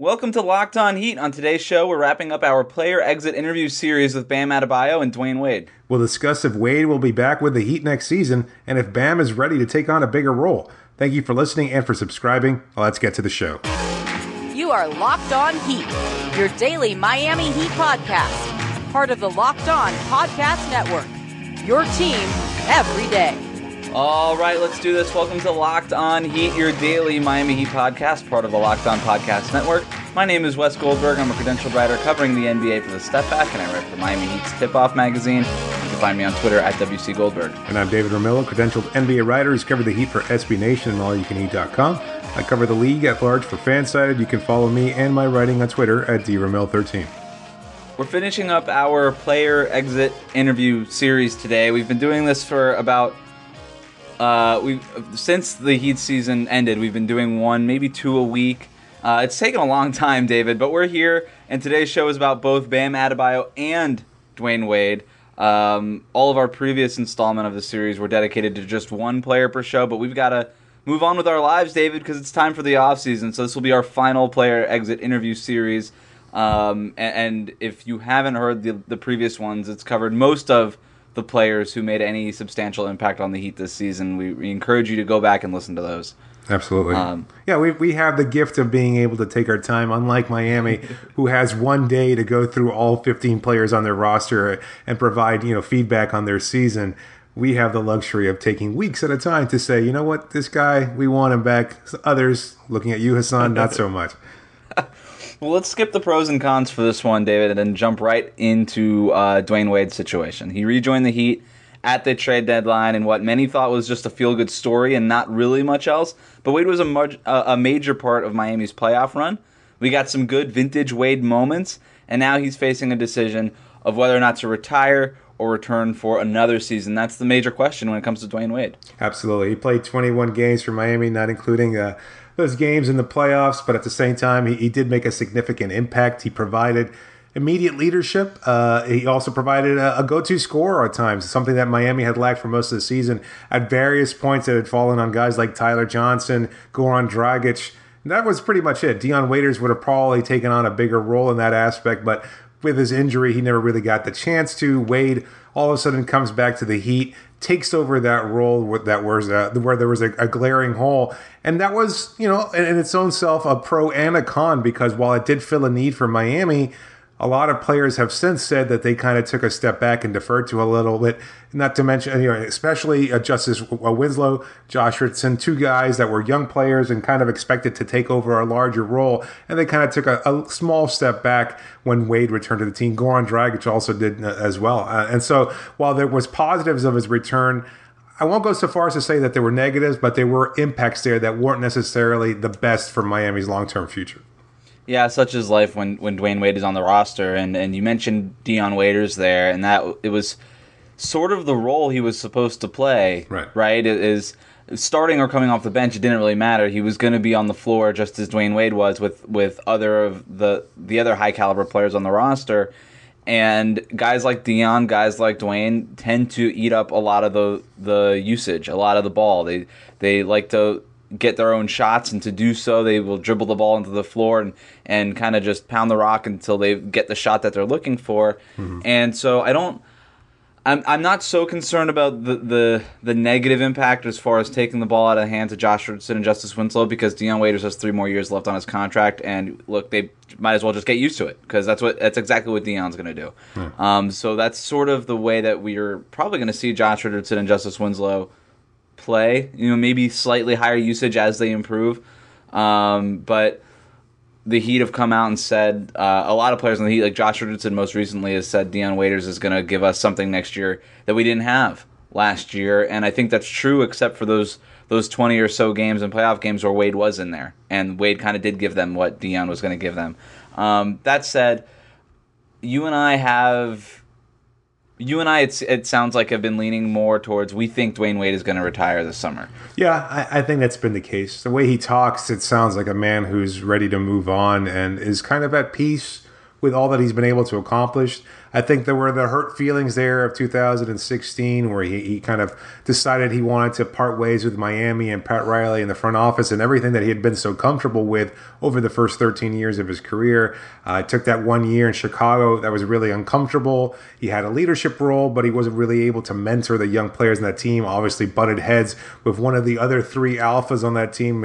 Welcome to Locked On Heat. On today's show, we're wrapping up our player exit interview series with Bam Adebayo and Dwyane Wade. We'll discuss if Wade will be back with the Heat next season and if Bam is ready to take on a bigger role. Thank you for listening and for subscribing. Let's get to the show. You are Locked On Heat, your daily Miami Heat podcast, part of the Locked On Podcast Network. Your team every day. All right, let's do this. Welcome to Locked On Heat, your daily Miami Heat podcast, part of the Locked On Podcast Network. My name is Wes Goldberg. I'm a credentialed writer covering the NBA for the Step Back, and I write for Miami Heat's Tip Off magazine. You can find me on Twitter at WC Goldberg. And I'm David Ramillo, credentialed NBA writer who's covered the Heat for SB Nation and allucanheat.com. I cover the league at large for Fansided. You can follow me and my writing on Twitter at DRamil13. We're finishing up our player exit interview series today. We've been doing this for about uh, we since the Heat season ended, we've been doing one, maybe two a week. Uh, it's taken a long time, David, but we're here, and today's show is about both Bam Adebayo and Dwyane Wade. Um, all of our previous installment of the series were dedicated to just one player per show, but we've got to move on with our lives, David, because it's time for the off season. So this will be our final player exit interview series. Um, and, and, if you haven't heard the, the previous ones, it's covered most of the players who made any substantial impact on the Heat this season. We, we encourage you to go back and listen to those. Absolutely. Um, yeah, we, we have the gift of being able to take our time, unlike Miami, who has one day to go through all 15 players on their roster and provide you know feedback on their season. We have the luxury of taking weeks at a time to say, you know what, this guy, we want him back. Others, looking at you, Hassan, not so much. Well, let's skip the pros and cons for this one, David, and then jump right into uh, Dwyane Wade's situation. He rejoined the Heat at the trade deadline in what many thought was just a feel good story and not really much else. But Wade was a, mar- a major part of Miami's playoff run. We got some good vintage Wade moments, and now he's facing a decision of whether or not to retire or return for another season. That's the major question when it comes to Dwyane Wade. Absolutely. He played 21 games for Miami, not including. Uh, those games in the playoffs, but at the same time, he, he did make a significant impact. He provided immediate leadership. Uh, he also provided a, a, go-to scorer at times, something that Miami had lacked for most of the season. At various points, it had fallen on guys like Tyler Johnson, Goran Dragic. That was pretty much it. Dion Waiters would have probably taken on a bigger role in that aspect, but with his injury, he never really got the chance to. Wade all of a sudden comes back to the Heat, takes over that role that was where there was a, a, glaring hole, and that was you know in, in its own self a pro and a con because while it did fill a need for Miami, a lot of players have since said that they kind of took a step back and deferred to a little bit. Not to mention, you know, especially uh, Justice Winslow, Josh Richardson, two guys that were young players and kind of expected to take over a larger role, and they kind of took a, a small step back when Wade returned to the team. Goran Dragic also did uh, as well, uh, and so while there was positives of his return. I won't go so far as to say that there were negatives, but there were impacts there that weren't necessarily the best for Miami's long term future. Yeah, such is life when when Dwyane Wade is on the roster, and and you mentioned Dion Waiters there, and that it was sort of the role he was supposed to play. Right. Right. It is starting or coming off the bench. It didn't really matter. He was going to be on the floor just as Dwyane Wade was with with other of the the other high caliber players on the roster. And guys like Dion, guys like Dwyane tend to eat up a lot of the the usage, a lot of the ball. They they like to get their own shots, and to do so, they will dribble the ball into the floor and, and kind of just pound the rock until they get the shot that they're looking for. Mm-hmm. And so I don't. I'm, I'm not so concerned about the, the, the negative impact as far as taking the ball out of the hands of Josh Richardson and Justice Winslow because Dion Waiters has three more years left on his contract and look they might as well just get used to it because that's what that's exactly what Dion's going to do. Mm. Um, so that's sort of the way that we're probably going to see Josh Richardson and Justice Winslow play. You know, maybe slightly higher usage as they improve. Um, but the Heat have come out and said uh, a lot of players in the Heat, like Josh Richardson, most recently has said Dion Waiters is going to give us something next year that we didn't have last year, and I think that's true, except for those those twenty or so games and playoff games where Wade was in there, and Wade kind of did give them what Dion was going to give them. Um, that said, you and I have you and I, it sounds like have been leaning more towards we think Dwyane Wade is going to retire this summer. Yeah, I, I, think that's been the case. The way he talks, it sounds like a man who's ready to move on and is kind of at peace with all that he's been able to accomplish. I think there were the hurt feelings there of 2016 where he, he kind of decided he wanted to part ways with Miami and Pat Riley in the front office and everything that he had been so comfortable with over the first 13 years of his career. Uh, took that one year in Chicago that was really uncomfortable. He had a leadership role, but he wasn't really able to mentor the young players in that team. Obviously, butted heads with one of the other three alphas on that team,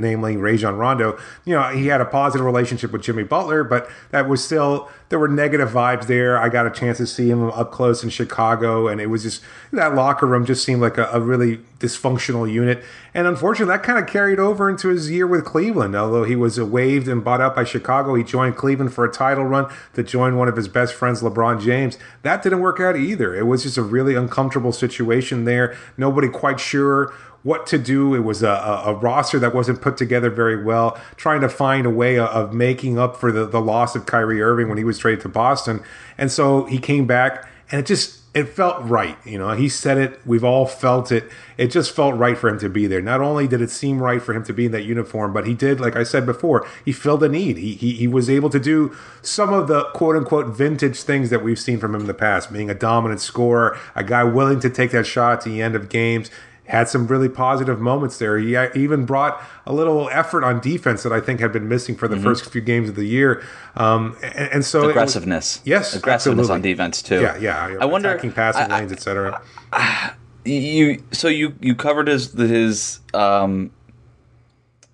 namely Rajon Rondo. You know, he had a positive relationship with Jimmy Butler, but that was still there were negative vibes there. I got a chance to see him up close in Chicago, and it was just that locker room just seemed like a, a really dysfunctional unit. And unfortunately, that kind of carried over into his year with Cleveland. Although he was waived and bought out by Chicago, he joined Cleveland for a title run to join one of his best friends, LeBron James. That didn't work out either. It was just a really uncomfortable situation there. Nobody quite sure what to do. It was a, a, roster that wasn't put together very well, trying to find a way of, of making up for the, the loss of Kyrie Irving when he was traded to Boston. And so he came back, and it just it felt right. You know, he said it. We've all felt it. It just felt right for him to be there. Not only did it seem right for him to be in that uniform, but he did, like I said before, he filled a need. He, he, he was able to do some of the quote unquote vintage things that we've seen from him in the past, being a dominant scorer, a guy willing to take that shot at the end of games, had some really positive moments there. He even brought a little effort on defense that I think had been missing for the mm-hmm. first few games of the year. Um, and, and, so aggressiveness, was, yes, aggressiveness absolutely. on defense too. Yeah, yeah. I wonder attacking passing lanes, etc. You so you you covered his his um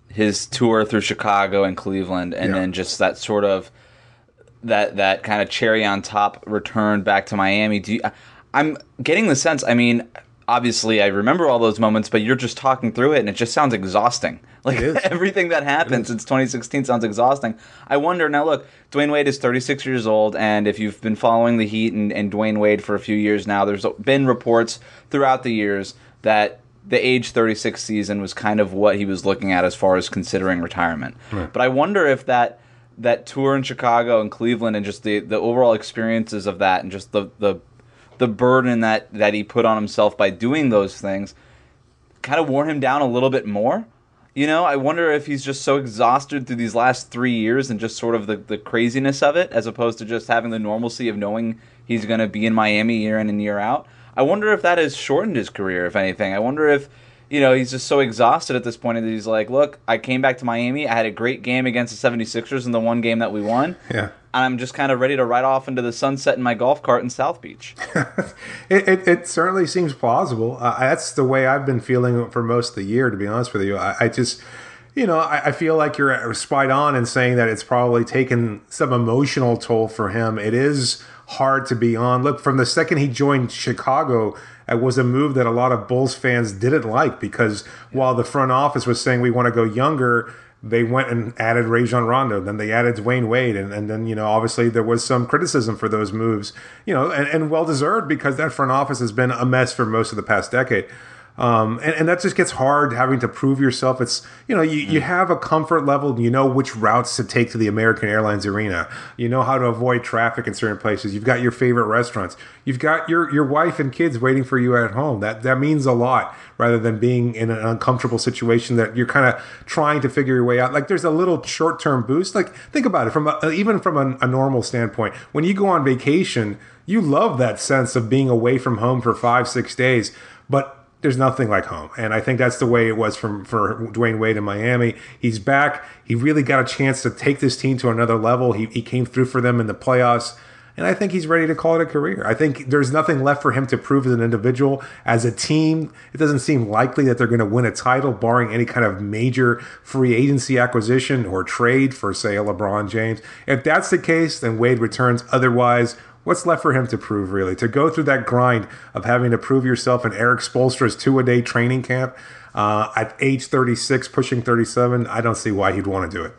his tour through Chicago and Cleveland, and yeah. then just that sort of that that kind of cherry on top return back to Miami. Do you, I'm getting the sense. I mean, obviously I remember all those moments, but you're just talking through it and it just sounds exhausting. Like everything that happened since 2016 sounds exhausting. I wonder now. Look, Dwyane Wade is 36 years old, and if you've been following the Heat and, and Dwyane Wade for a few years now, there's been reports throughout the years that the age 36 season was kind of what he was looking at as far as considering retirement. Right. But I wonder if that that tour in Chicago and Cleveland and just the the overall experiences of that and just the the the burden that that he put on himself by doing those things kind of wore him down a little bit more. You know, I wonder if he's just so exhausted through these last three years and just sort of the, the craziness of it, as opposed to just having the normalcy of knowing he's going to be in Miami year in and year out. I wonder if that has shortened his career, if anything. I wonder if, you know, he's just so exhausted at this point that he's like, look, I came back to Miami. I had a great game against the 76ers in the one game that we won. Yeah. And I'm just kind of ready to ride off into the sunset in my golf cart in South Beach. it, it, it, certainly seems plausible. Uh, that's the way I've been feeling for most of the year, to be honest with you. I, I just, you know, I, I, feel like you're spot on in saying that it's probably taken some emotional toll for him. It is hard to be on. Look, from the second he joined Chicago, it was a move that a lot of Bulls fans didn't like because while the front office was saying we want to go younger, they went and added Rajon Rondo. Then they added Dwyane Wade, and, and then you know obviously there was some criticism for those moves, you know, and, and well deserved because that front office has been a mess for most of the past decade. Um, and, and that just gets hard having to prove yourself. It's, you know, you, you have a comfort level, you know which routes to take to the American Airlines Arena. You know how to avoid traffic in certain places. You've got your favorite restaurants. You've got your, your wife and kids waiting for you at home. That, that means a lot rather than being in an uncomfortable situation that you're kind of trying to figure your way out. Like there's a little short term boost. Like think about it from a, even from a, a normal standpoint. When you go on vacation, you love that sense of being away from home for five, six days. But there's nothing like home. And I think that's the way it was from for Dwyane Wade in Miami. He's back. He really got a chance to take this team to another level. He, he came through for them in the playoffs. And I think he's ready to call it a career. I think there's nothing left for him to prove as an individual. As a team, it doesn't seem likely that they're going to win a title, barring any kind of major free agency acquisition or trade for, say, a LeBron James. If that's the case, then Wade returns. Otherwise, what's left for him to prove, really? To go through that grind of having to prove yourself in Erik Spoelstra's two a day training camp uh, at age 36, pushing 37, I don't see why he'd want to do it.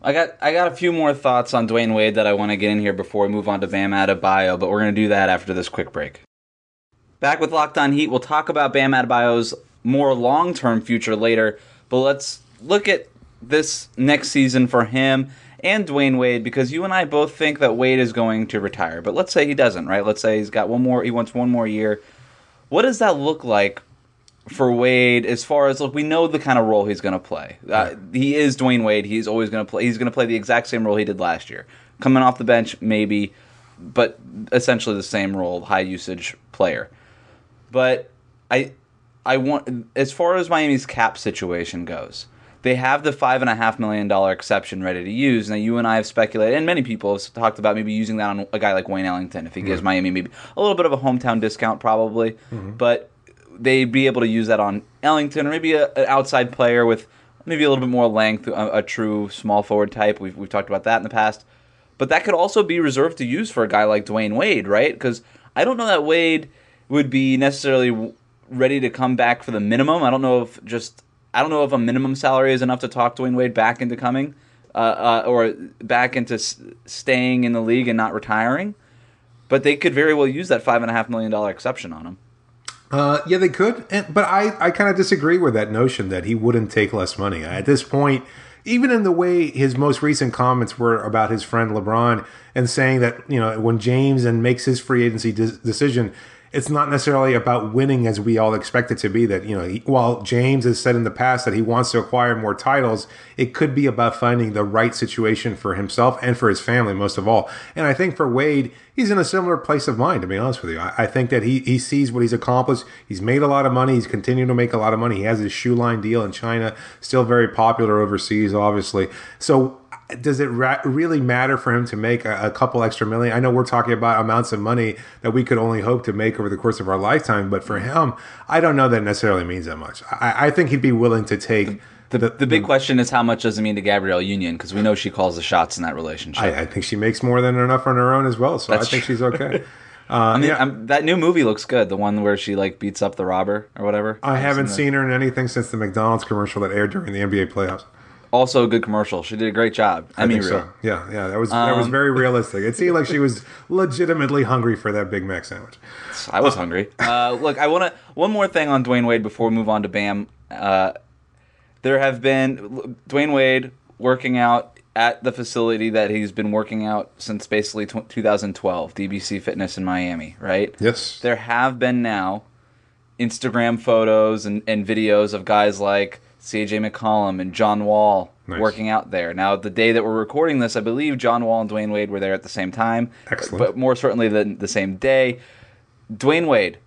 I got I got a few more thoughts on Dwyane Wade that I want to get in here before we move on to Bam Adebayo, but we're going to do that after this quick break. Back with Locked On Heat, we'll talk about Bam Adebayo's more long term future later, but let's look at this next season for him and Dwyane Wade because you and I both think that Wade is going to retire. But let's say he doesn't, right? Let's say he's got one more, he wants one more year. What does that look like for Wade as far as look, we know the kind of role he's going to play. Uh, he is Dwyane Wade. He's always going to play. He's going to play the exact same role he did last year. Coming off the bench, maybe. but essentially the same role, high usage player. But I I want as far as Miami's cap situation goes, they have the five and a half million dollar exception ready to use. Now you and I have speculated, and many people have talked about maybe using that on a guy like Wayne Ellington if he gives mm-hmm. Miami maybe a little bit of a hometown discount, probably. Mm-hmm. But they'd be able to use that on Ellington or maybe a, an outside player with maybe a little bit more length, a, a true small forward type. We've we've talked about that in the past. But that could also be reserved to use for a guy like Dwyane Wade, right? Because I don't know that Wade would be necessarily ready to come back for the minimum. I don't know if just I don't know if a minimum salary is enough to talk Dwyane Wade back into coming uh, uh, or back into s- staying in the league and not retiring. But they could very well use that five and a half million dollar exception on him. Uh, yeah, they could, and, but I, I kind of disagree with that notion that he wouldn't take less money. At this point, even in the way his most recent comments were about his friend LeBron and saying that you know when James and makes his free agency de- decision, it's not necessarily about winning as we all expect it to be. That you know, while James has said in the past that he wants to acquire more titles, it could be about finding the right situation for himself and for his family, most of all. And I think for Wade, he's in a similar place of mind. To be honest with you, I, I think that he he sees what he's accomplished. He's made a lot of money. He's continuing to make a lot of money. He has his shoe line deal in China, still very popular overseas, obviously. So does it ra- really matter for him to make a, a, couple extra million? I know we're talking about amounts of money that we could only hope to make over the course of our lifetime, but for him, I don't know that necessarily means that much. I, I think he'd be willing to take. The, the, the big question is how much does it mean to Gabrielle Union? Because we know she calls the shots in that relationship. I, I, think she makes more than enough on her own as well, so That's I think true. she's okay. Uh, I mean, yeah. that new movie looks good. The one where she like beats up the robber or whatever. I haven't seen her in anything since the McDonald's commercial that aired during the NBA playoffs also a good commercial. She did a great job. I mean, so. Yeah, yeah, that was um, that was very realistic. It seemed like she was legitimately hungry for that Big Mac sandwich. I was hungry. Uh, look, I want to one more thing on Dwyane Wade before we move on to Bam. Uh, there have been Dwyane Wade working out at the facility that he's been working out since basically t- 2012, DBC Fitness in Miami, right? Yes. There have been now Instagram photos and, and videos of guys like CJ McCollum and John Wall nice. working out there. Now, the day that we're recording this, I believe John Wall and Dwyane Wade were there at the same time. Excellent. But more certainly the, the same day. Dwyane Wade,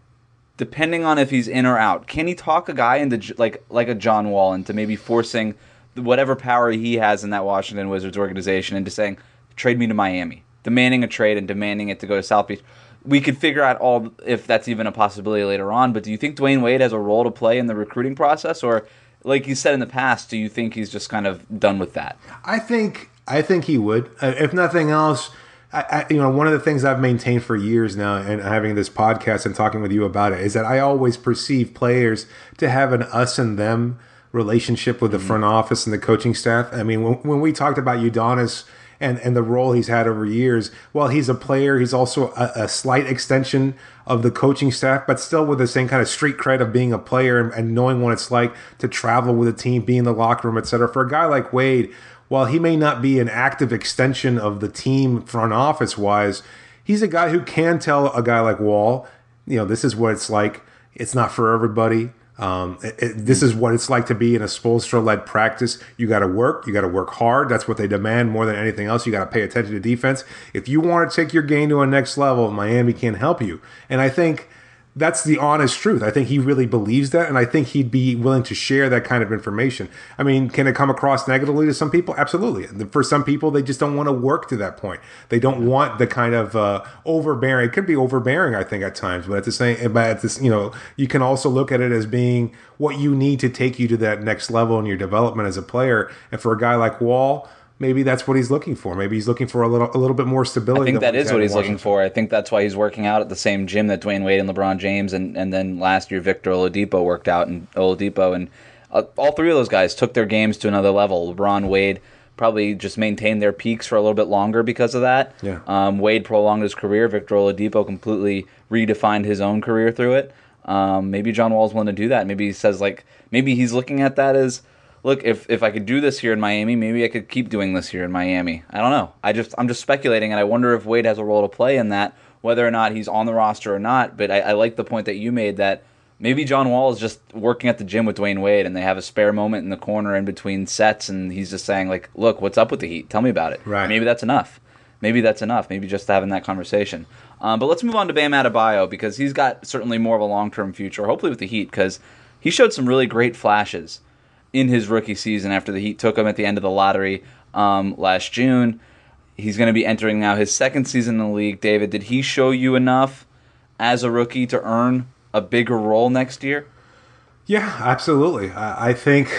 depending on if he's in or out, can he talk a guy into like like a John Wall into maybe forcing whatever power he has in that Washington Wizards organization into saying, trade me to Miami, demanding a trade and demanding it to go to South Beach? we could figure out all if that's even a possibility later on. But do you think Dwyane Wade has a role to play in the recruiting process, or like you said in the past, do you think he's just kind of done with that? I think I think he would. Uh, if nothing else, I, I, you know, one of the things I've maintained for years now, and having this podcast and talking with you about it, is that I always perceive players to have an us and them relationship with the mm-hmm. front office and the coaching staff. I mean, when, when we talked about Udonis and and the role he's had over years. While he's a player, he's also a, a, slight extension of the coaching staff, but still with the same kind of street cred of being a player and, and knowing what it's like to travel with a team, be in the locker room, etc. For a guy like Wade, while he may not be an active extension of the team front office wise, he's a guy who can tell a guy like Wall, you know, this is what it's like. It's not for everybody. Um, it, it, this is what it's like to be in a Spoelstra led practice. You got to work. You got to work hard. That's what they demand more than anything else. You got to pay attention to defense. If you want to take your game to a next level, Miami can help you. And I think that's the honest truth. I think he really believes that, and I think he'd be willing to share that kind of information. I mean, can it come across negatively to some people? Absolutely. For some people, they just don't want to work to that point. They don't want the kind of uh, overbearing. It could be overbearing, I think, at times, but at the same, but at this, you know, you can also look at it as being what you need to take you to that next level in your development as a player. And for a guy like Wall maybe that's what he's looking for. Maybe he's looking for a little a little bit more stability. I think that is what he's looking for. I think that's why he's working out at the same gym that Dwyane Wade and LeBron James and, and then last year Victor Oladipo worked out in Oladipo and uh, all three of those guys took their games to another level. LeBron, Wade probably just maintained their peaks for a little bit longer because of that. Yeah. Um, Wade prolonged his career. Victor Oladipo completely redefined his own career through it. Um, maybe John Wall's willing to do that. Maybe he says like maybe he's looking at that as look, if if I could do this here in Miami, maybe I could keep doing this here in Miami. I don't know. I just I'm just speculating, and I wonder if Wade has a role to play in that, whether or not he's on the roster or not. But I, I like the point that you made that maybe John Wall is just working at the gym with Dwyane Wade, and they have a spare moment in the corner in between sets, and he's just saying like, "Look, what's up with the Heat? Tell me about it." Right. Maybe that's enough. maybe that's enough. Maybe just having that conversation. Um, but let's move on to Bam Adebayo because he's got certainly more of a long term future, hopefully with the Heat, because he showed some really great flashes in his rookie season after the Heat took him at the end of the lottery um, last June. He's going to be entering now his second season in the league. David, did he show you enough as a rookie to earn a bigger role next year? Yeah, absolutely. I, I think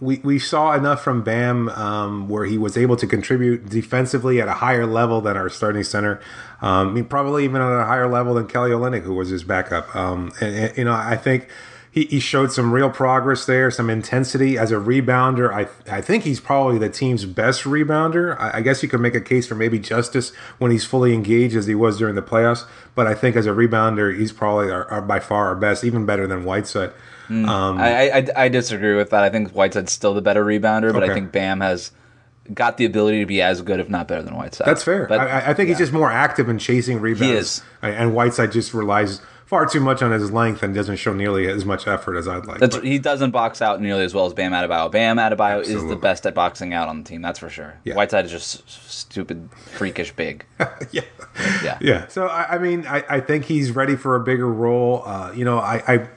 we, we saw enough from Bam um, where he was able to contribute defensively at a higher level than our starting center. Um, I mean, probably even at a higher level than Kelly Olynyk, who was his backup. Um, and, and, you know, I think he, he showed some real progress there, some intensity as a rebounder. I I think he's probably the team's best rebounder. I, I, guess you could make a case for maybe Justice when he's fully engaged as he was during the playoffs. But I think as a rebounder, he's probably our, our, by far our best, even better than Whiteside. Mm. Um, I, I, I disagree with that. I think Whiteside's still the better rebounder, but okay. I think Bam has got the ability to be as good, if not better, than Whiteside. That's fair. But, I, I think yeah. he's just more active in chasing rebounds. He is, and Whiteside just relies far too much on his length and doesn't show nearly as much effort as I'd like. That's, he doesn't box out nearly as well as Bam Adebayo. Bam Adebayo Absolutely. is the best at boxing out on the team. That's for sure. Yeah. Whiteside is just stupid, freakish big. yeah, yeah, yeah. So I, I mean, I, I, think he's ready for a bigger role. Uh, you know, I, I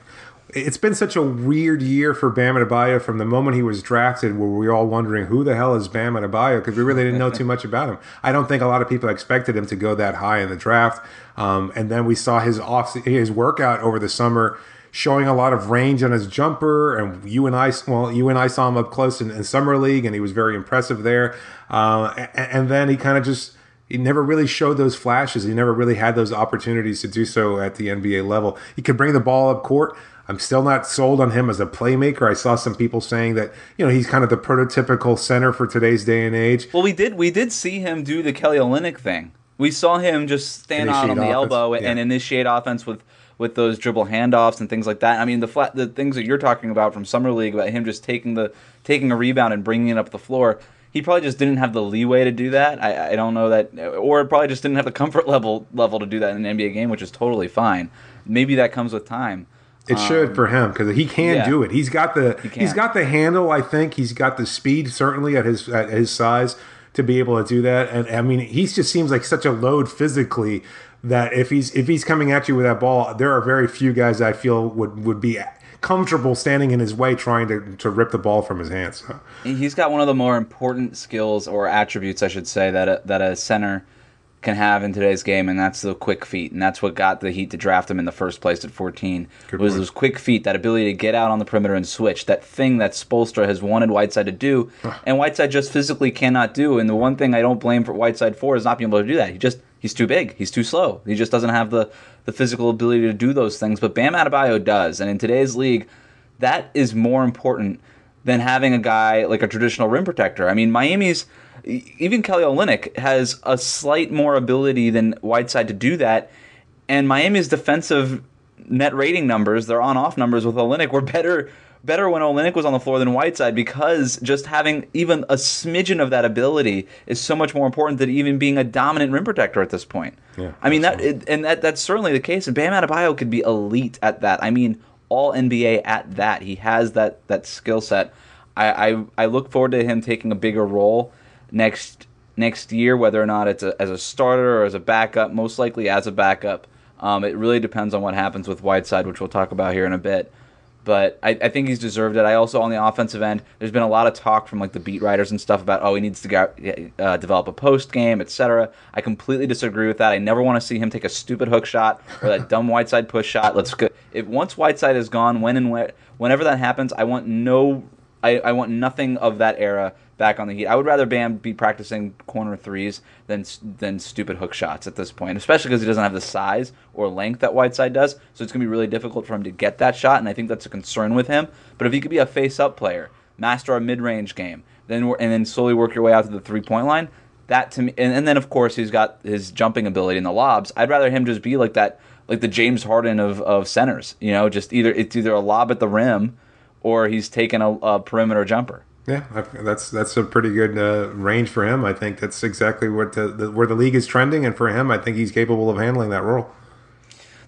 it's been such a weird year for Bam Adebayo from the moment he was drafted, where we were all wondering who the hell is Bam Adebayo because we really didn't know too much about him. I don't think a lot of people expected him to go that high in the draft. Um, and then we saw his off his workout over the summer showing a lot of range on his jumper. And you and I, well, you and I saw him up close in, in summer league, and he was very impressive there. Uh, and, and, then he kind of just he never really showed those flashes. He never really had those opportunities to do so at the NBA level. He could bring the ball up court. I'm still not sold on him as a playmaker. I saw some people saying that you know he's kind of the prototypical center for today's day and age. Well, we did we did see him do the Kelly Olynyk thing. We saw him just stand initiate out on the offense. elbow yeah. and initiate offense with with those dribble handoffs and things like that. I mean, the flat the things that you're talking about from summer league about him just taking the taking a rebound and bringing it up the floor. He probably just didn't have the leeway to do that. I, I don't know that, or probably just didn't have the comfort level level to do that in an NBA game, which is totally fine. Maybe that comes with time. It um, should for him because he can yeah, do it. He's got the he he's got the handle. I think he's got the speed certainly at his at his size to be able to do that. And I mean, he just seems like such a load physically that if he's if he's coming at you with that ball, there are very few guys I feel would would be comfortable standing in his way trying to, to rip the ball from his hands. So. He's got one of the more important skills or attributes, I should say, that a, that a center can have in today's game, and that's the quick feet, and that's what got the Heat to draft him in the first place at 14. Good was point. those quick feet, that ability to get out on the perimeter and switch, that thing that Spoelstra has wanted Whiteside to do, and Whiteside just physically cannot do. And the one thing I don't blame for Whiteside for is not being able to do that. He just he's too big, he's too slow, he just doesn't have the the physical ability to do those things. But Bam Adebayo does, and in today's league, that is more important than having a guy like a traditional rim protector. I mean, Miami's even Kelly Olynyk has a slight more ability than Whiteside to do that. And Miami's defensive net rating numbers, their on-off numbers with Olynyk were better better when Olynyk was on the floor than Whiteside because just having even a smidgen of that ability is so much more important than even being a dominant rim protector at this point. Yeah, I mean absolutely. that, and that that's certainly the case. And Bam Adebayo could be elite at that. I mean, all NBA at that. He has that that skill set. I, I I look forward to him taking a bigger role next next year, whether or not it's a, as a starter or as a backup. Most likely as a backup. Um, it really depends on what happens with Whiteside, which we'll talk about here in a bit. But I, I, think he's deserved it. I also on the offensive end, there's been a lot of talk from like the beat writers and stuff about oh he needs to get, uh, develop a post game, etc. I completely disagree with that. I never want to see him take a stupid hook shot or that dumb Whiteside push shot. Let's go. If once Whiteside is gone, when and where, whenever that happens, I want no, I, I want nothing of that era back on the Heat. I would rather Bam be practicing corner threes than than stupid hook shots at this point, especially because he doesn't have the size or length that Whiteside does. So it's going to be really difficult for him to get that shot, and I think that's a concern with him. But if he could be a face-up player, master a mid-range game, then and then slowly work your way out to the three-point line, that to me, and, and then of course he's got his jumping ability in the lobs. I'd rather him just be like that, like the James Harden of, of centers. You know, just either it's either a lob at the rim or he's taking a, a perimeter jumper. Yeah, that's that's a pretty good uh, range for him. I think that's exactly what the, the, where the league is trending, and for him, I think he's capable of handling that role.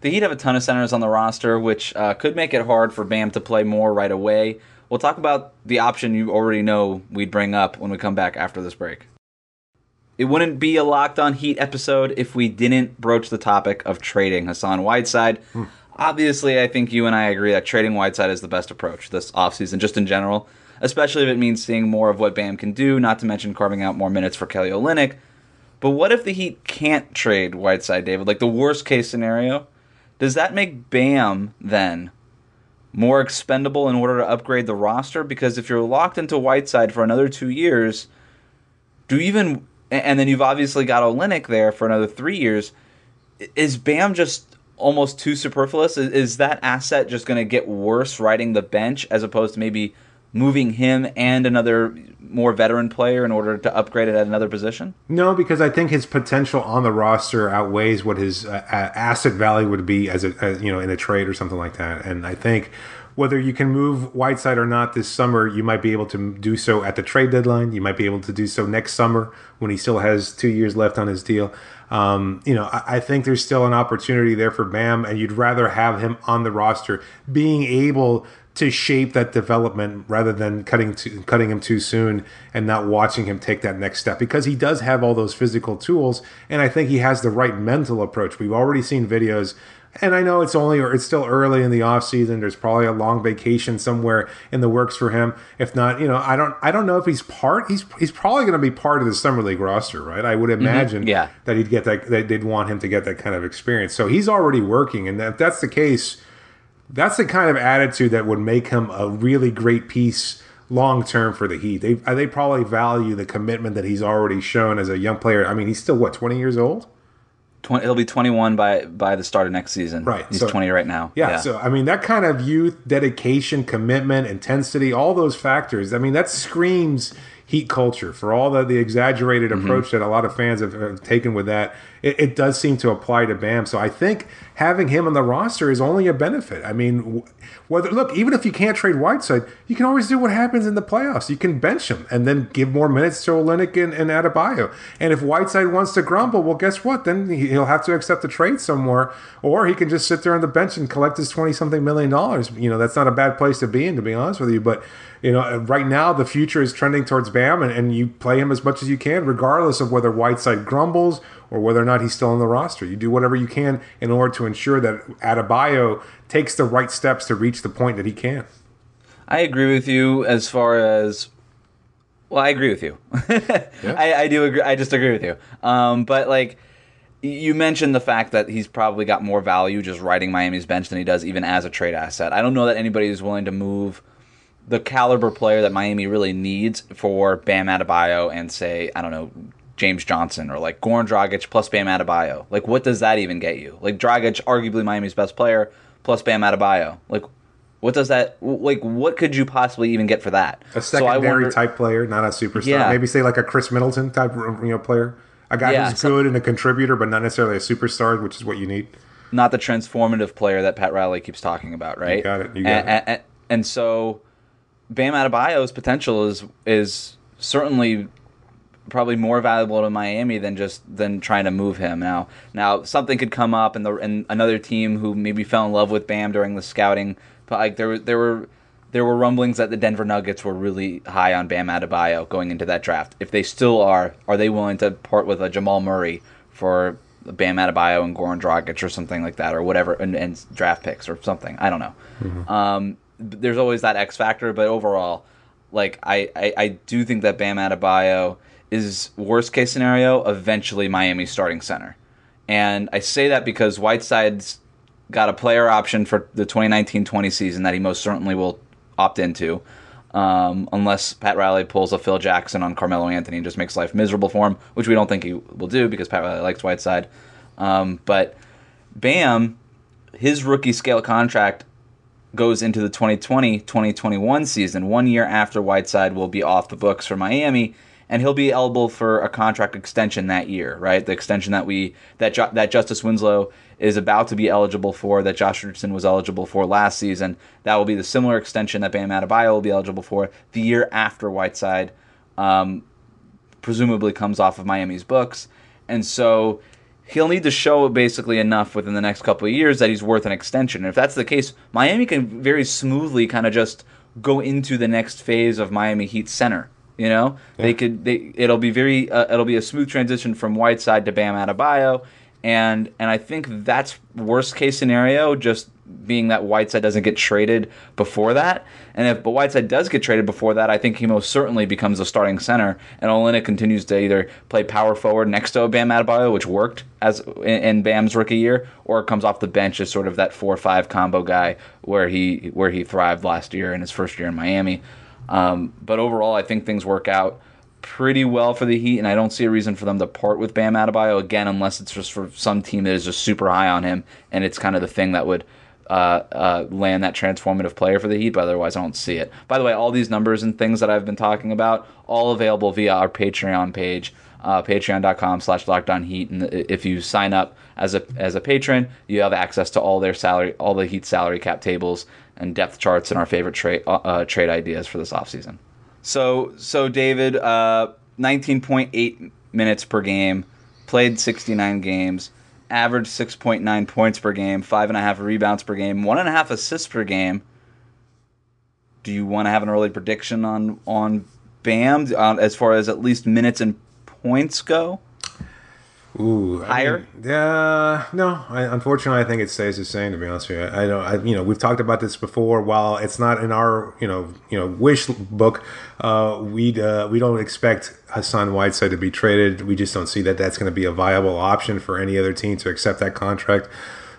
The Heat have a ton of centers on the roster, which uh, could make it hard for Bam to play more right away. We'll talk about the option you already know we'd bring up when we come back after this break. it wouldn't be a locked on Heat episode if we didn't broach the topic of trading Hassan Whiteside. Hmm. Obviously, I think you and I agree that trading Whiteside is the best approach this offseason, just in general, especially if it means seeing more of what Bam can do, not to mention carving out more minutes for Kelly Olynyk. But what if the Heat can't trade Whiteside, David? Like the worst case scenario? Does that make Bam then more expendable in order to upgrade the roster? Because if you're locked into Whiteside for another two years, do even and then you've obviously got Olynyk there for another three years. Is Bam just almost too superfluous? Is that asset just going to get worse riding the bench as opposed to maybe moving him and another more veteran player in order to upgrade it at another position? No, because I think his potential on the roster outweighs what his uh, asset value would be as a as, you know in a trade or something like that. And I think whether you can move Whiteside or not this summer, you might be able to do so at the trade deadline. You might be able to do so next summer when he still has two years left on his deal. Um, you know, I, I, think there's still an opportunity there for Bam, and you'd rather have him on the roster, being able to shape that development rather than cutting to, cutting him too soon and not watching him take that next step because he does have all those physical tools and I think he has the right mental approach. We've already seen videos and I know it's only or it's still early in the off season. There's probably a long vacation somewhere in the works for him. If not, you know, I don't I don't know if he's part. He's he's probably going to be part of the summer league roster, right? I would mm-hmm. imagine mm-hmm. yeah. that he'd get that that they'd want him to get that kind of experience. So he's already working, and if that's the case, that's the kind of attitude that would make him a really great piece long term for the Heat. They uh, they probably value the commitment that he's already shown as a young player. I mean, he's still what twenty years old. 20, he'll be 21 by by the start of next season. Right. He's so, 20 right now. Yeah, yeah, So I mean, that kind of youth, dedication, commitment, intensity, all those factors. I mean, that screams heat culture. For all the, the exaggerated mm-hmm. approach that a lot of fans have, have taken with that it, it, does seem to apply to bam. So i think having him on the roster is only a benefit. I mean whether look even if you can't trade whiteside you can always do what happens in the playoffs. You can bench him and then give more minutes to Olynyk and, and Adebayo. and if whiteside wants to grumble well guess what? Then he'll have to accept a trade somewhere. Or he can just sit there on the bench and collect his 20 something million dollars. You know that's not a bad place to be in to be honest with you. But you know, right now the future is trending towards Bam, and, and you play him as much as you can, regardless of whether Whiteside grumbles or whether or not he's still on the roster. You do whatever you can in order to ensure that Adebayo takes the right steps to reach the point that he can. I agree with you as far as. Well, I agree with you. yeah. I, I, do agree. I just agree with you. Um, but like you mentioned the fact that he's probably got more value just riding Miami's bench than he does even as a trade asset. I don't know that anybody is willing to move the caliber player that Miami really needs for Bam Adebayo and say, I don't know, James Johnson or like Goran Dragic plus Bam Adebayo. Like, what does that even get you? Like, Dragic, arguably Miami's best player, plus Bam Adebayo. Like, what does that like? What could you possibly even get for that? A secondary so wonder, type player, not a superstar. Yeah. Maybe say like a Khris Middleton type, you know, player. A guy yeah, who's so, good and a contributor, but not necessarily a superstar, which is what you need. Not the transformative player that Pat Riley keeps talking about, right? You got it. You got and, it. And, and so Bam Adebayo's potential is is certainly probably more valuable to Miami than just than trying to move him. Now, now something could come up, and the and another team who maybe fell in love with Bam during the scouting, but like there there were there were rumblings that the Denver Nuggets were really high on Bam Adebayo going into that draft. If they still are, are they willing to part with a Jamal Murray for Bam Adebayo and Goran Dragic or something like that, or whatever, and, and draft picks or something? I don't know. Mm-hmm. Um, there's always that X factor, but overall, like I, I, I do think that Bam Adebayo is worst case scenario eventually Miami starting center, and I say that because Whiteside's got a player option for the 2019-20 season that he most certainly will opt into. Um, unless Pat Riley pulls a Phil Jackson on Carmelo Anthony and just makes life miserable for him, which we don't think he will do because Pat Riley likes Whiteside. Um, but Bam, his rookie scale contract goes into the 2020-2021 season, one year after Whiteside will be off the books for Miami, and he'll be eligible for a contract extension that year, right? The extension that we that jo- that Justice Winslow is about to be eligible for, that Josh Richardson was eligible for last season. That will be the similar extension that Bam Adebayo will be eligible for the year after Whiteside, um, presumably comes off of Miami's books, and so he'll need to show basically enough within the next couple of years that he's worth an extension. And if that's the case, Miami can very smoothly kind of just go into the next phase of Miami Heat center, You know, they could. They it'll be very. Uh, it'll be a smooth transition from Whiteside to Bam Adebayo, and and I think that's worst case scenario. Just being that Whiteside doesn't get traded before that, and if but Whiteside does get traded before that, I think he most certainly becomes a starting center, and Olynyk continues to either play power forward next to Bam Adebayo, which worked as in, in Bam's rookie year, or comes off the bench as sort of that four five combo guy where he where he thrived last year in his first year in Miami. Um, but overall, I think things work out pretty well for the Heat, and I don't see a reason for them to part with Bam Adebayo again, unless it's just for some team that is just super high on him, and it's kind of the thing that would uh, uh, land that transformative player for the Heat. But otherwise, I don't see it. By the way, all these numbers and things that I've been talking about, all available via our Patreon page. Uh, patreon.com slash lockedonheat and if you sign up as a as a patron you have access to all their salary all the heat salary cap tables and depth charts and our favorite trade uh, uh, trade ideas for this offseason. So so David, uh, 19.8 minutes per game, played 69 games, averaged 6.9 points per game, five and a half rebounds per game, one and a half assists per game. Do you want to have an early prediction on on Bam uh, as far as at least minutes and points go? Ooh, higher? Yeah, no. I, unfortunately, I think it stays the same. To be honest with you, I, I don't. I, you know, we've talked about this before. While it's not in our, you know, you know, wish book, uh, we uh, we don't expect Hassan Whiteside to be traded. We just don't see that that's going to be a viable option for any other team to accept that contract.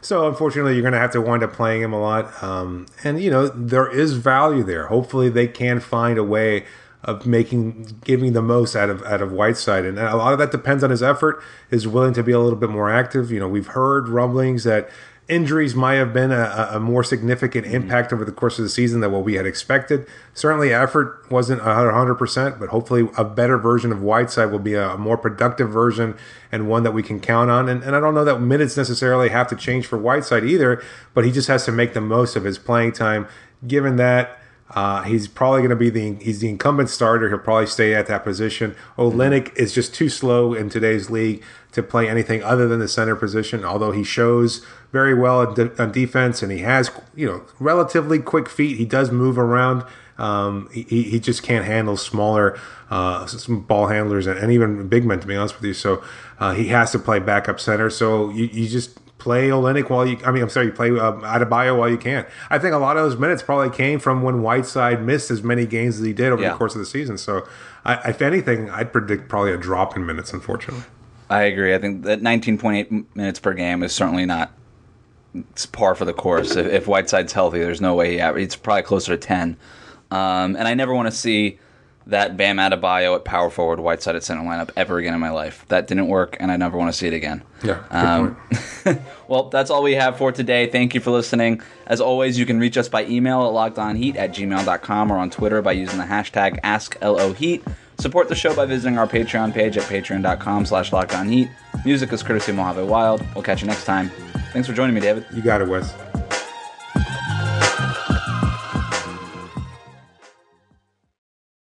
So unfortunately, you're going to have to wind up playing him a lot. Um, and you know, there is value there. Hopefully, they can find a way of making giving the most out of out of Whiteside, and a lot of that depends on his effort. Is willing to be a little bit more active. You know, we've heard rumblings that injuries might have been a, a more significant mm-hmm. impact over the course of the season than what we had expected. Certainly, effort wasn't 100%, but hopefully, a better version of Whiteside will be a, a more productive version and one that we can count on. And, and I don't know that minutes necessarily have to change for Whiteside either, but he just has to make the most of his playing time, given that uh, he's probably going to be the he's the incumbent starter. He'll probably stay at that position. Olynyk is just too slow in today's league to play anything other than the center position. Although he shows very well on defense and he has you know relatively quick feet. He does move around. Um, he, he just can't handle smaller uh, ball handlers and, and, even big men, to be honest with you. So uh, he has to play backup center. So you, you just play Olynyk while you. I mean, I'm sorry, you play uh, Adebayo while you can. I think a lot of those minutes probably came from when Whiteside missed as many games as he did over yeah. the course of the season. So, I, if anything, I'd predict probably a drop in minutes. Unfortunately, I agree. I think that 19.8 minutes per game is certainly not it's par for the course. If, if Whiteside's healthy, there's no way he. It's probably closer to 10. Um, and I never want to see that Bam Adebayo at power forward, Whiteside at center lineup ever again in my life. That didn't work, and I never want to see it again. Yeah. Um, well, that's all we have for today. Thank you for listening. As always, you can reach us by email at lockedonheat at gmail.com or on Twitter by using the hashtag AskLOHeat. Support the show by visiting our Patreon page at patreon.com slash lockedonheat. Music is courtesy of Mojave Wild. We'll catch you next time. Thanks for joining me, David. You got it, Wes.